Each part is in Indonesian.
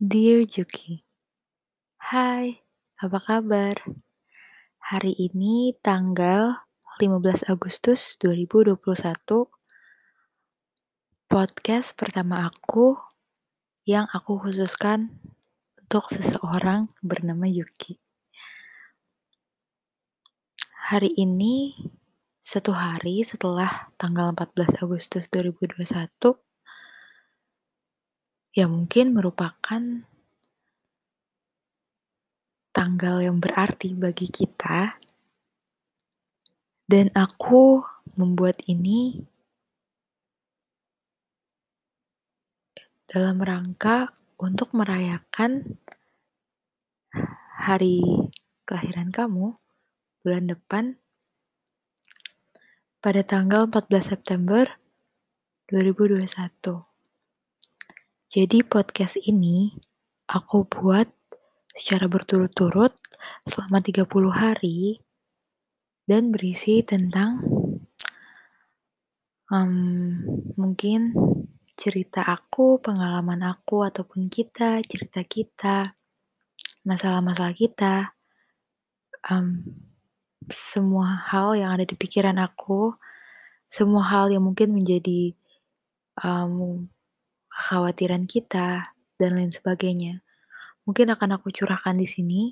Dear Juki, Hai, apa kabar? Hari ini tanggal 15 Agustus 2021, podcast pertama aku yang aku khususkan untuk seseorang bernama Yuki. Hari ini, satu hari setelah tanggal 14 Agustus 2021, ya mungkin merupakan tanggal yang berarti bagi kita. Dan aku membuat ini dalam rangka untuk merayakan hari kelahiran kamu bulan depan pada tanggal 14 September 2021. Jadi podcast ini aku buat secara berturut-turut selama 30 hari dan berisi tentang um, mungkin cerita aku, pengalaman aku ataupun kita, cerita kita, masalah-masalah kita, um, semua hal yang ada di pikiran aku, semua hal yang mungkin menjadi um, kekhawatiran kita, dan lain sebagainya. Mungkin akan aku curahkan di sini,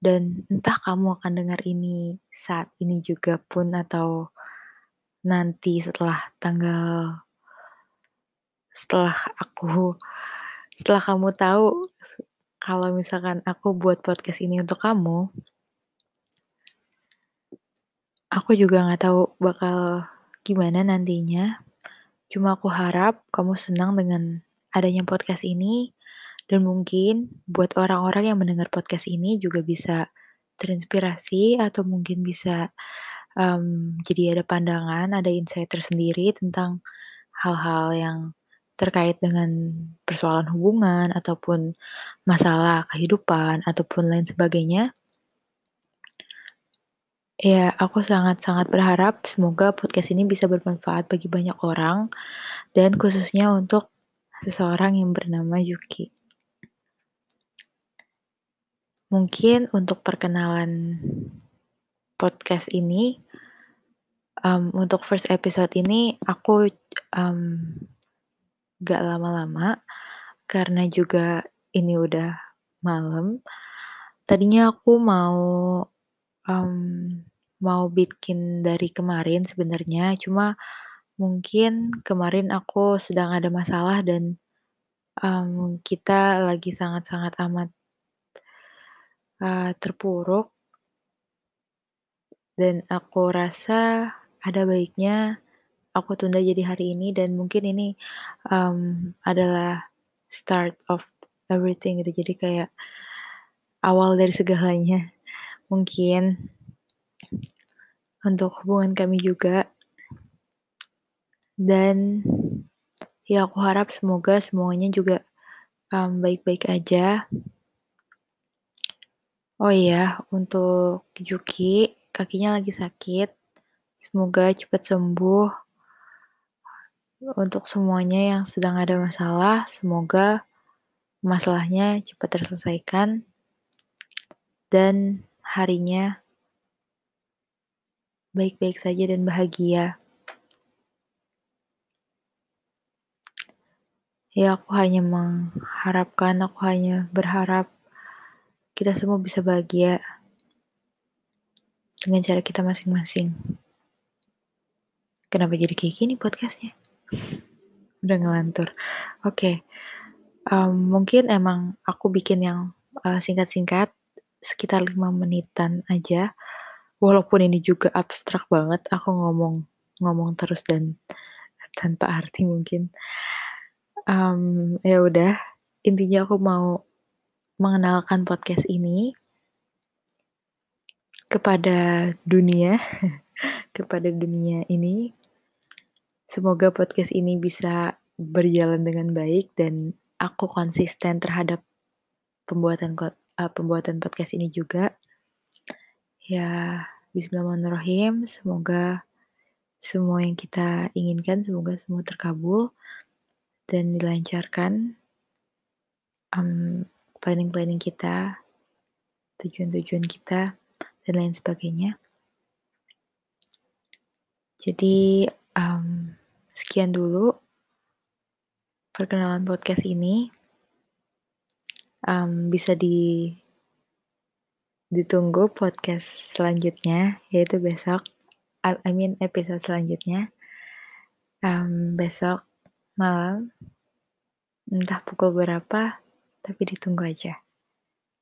dan entah kamu akan dengar ini saat ini juga pun atau nanti setelah tanggal setelah aku setelah kamu tahu kalau misalkan aku buat podcast ini untuk kamu, aku juga nggak tahu bakal gimana nantinya. Cuma aku harap kamu senang dengan adanya podcast ini, dan mungkin buat orang-orang yang mendengar podcast ini juga bisa terinspirasi atau mungkin bisa um, jadi ada pandangan, ada insight tersendiri tentang hal-hal yang terkait dengan persoalan hubungan ataupun masalah kehidupan ataupun lain sebagainya. Ya, aku sangat-sangat berharap semoga podcast ini bisa bermanfaat bagi banyak orang dan khususnya untuk seseorang yang bernama Yuki. Mungkin untuk perkenalan podcast ini, um, untuk first episode ini aku um, gak lama-lama karena juga ini udah malam. Tadinya aku mau um, mau bikin dari kemarin sebenarnya, cuma mungkin kemarin aku sedang ada masalah dan um, kita lagi sangat-sangat amat uh, terpuruk. Dan aku rasa ada baiknya aku tunda jadi hari ini dan mungkin ini um, adalah start of everything gitu. Jadi kayak awal dari segalanya. Mungkin untuk hubungan kami juga. Dan ya aku harap semoga semuanya juga baik-baik um, aja. Oh iya, untuk Juki, kakinya lagi sakit. Semoga cepat sembuh. Untuk semuanya yang sedang ada masalah, semoga masalahnya cepat terselesaikan dan harinya baik-baik saja dan bahagia. Ya, aku hanya mengharapkan, aku hanya berharap kita semua bisa bahagia dengan cara kita masing-masing. Kenapa jadi kayak gini podcastnya? Udah ngelantur. Oke, okay. um, mungkin emang aku bikin yang uh, singkat-singkat, sekitar lima menitan aja walaupun ini juga abstrak banget, aku ngomong ngomong terus dan tanpa arti mungkin. Um, ya udah, intinya aku mau mengenalkan podcast ini kepada dunia, kepada dunia ini. Semoga podcast ini bisa berjalan dengan baik dan aku konsisten terhadap pembuatan uh, pembuatan podcast ini juga. Ya, bismillahirrahmanirrahim. Semoga semua yang kita inginkan, semoga semua terkabul dan dilancarkan. mmm, planning-planning kita, tujuan-tujuan kita, dan lain sebagainya. Jadi, mmm, sekian dulu perkenalan podcast ini. Mmm, bisa di ditunggu podcast selanjutnya, yaitu besok, I mean episode selanjutnya. Mmm, besok malam, entah pukul berapa, tapi ditunggu aja.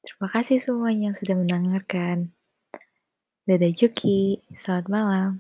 Terima kasih semuanya yang sudah mendengarkan. Dadah Juki, selamat malam.